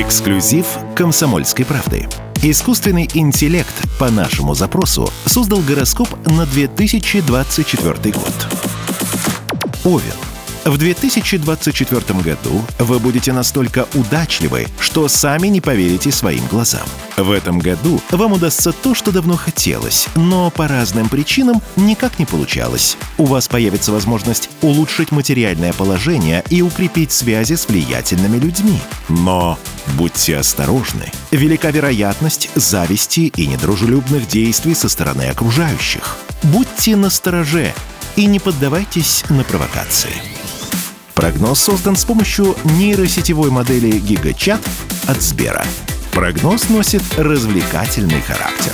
Эксклюзив «Комсомольской правды». Искусственный интеллект по нашему запросу создал гороскоп на 2024 год. Овен. В 2024 году вы будете настолько удачливы, что сами не поверите своим глазам. В этом году вам удастся то, что давно хотелось, но по разным причинам никак не получалось. У вас появится возможность улучшить материальное положение и укрепить связи с влиятельными людьми. Но будьте осторожны. Велика вероятность зависти и недружелюбных действий со стороны окружающих. Будьте настороже и не поддавайтесь на провокации. Прогноз создан с помощью нейросетевой модели GigaChat от Сбера. Прогноз носит развлекательный характер.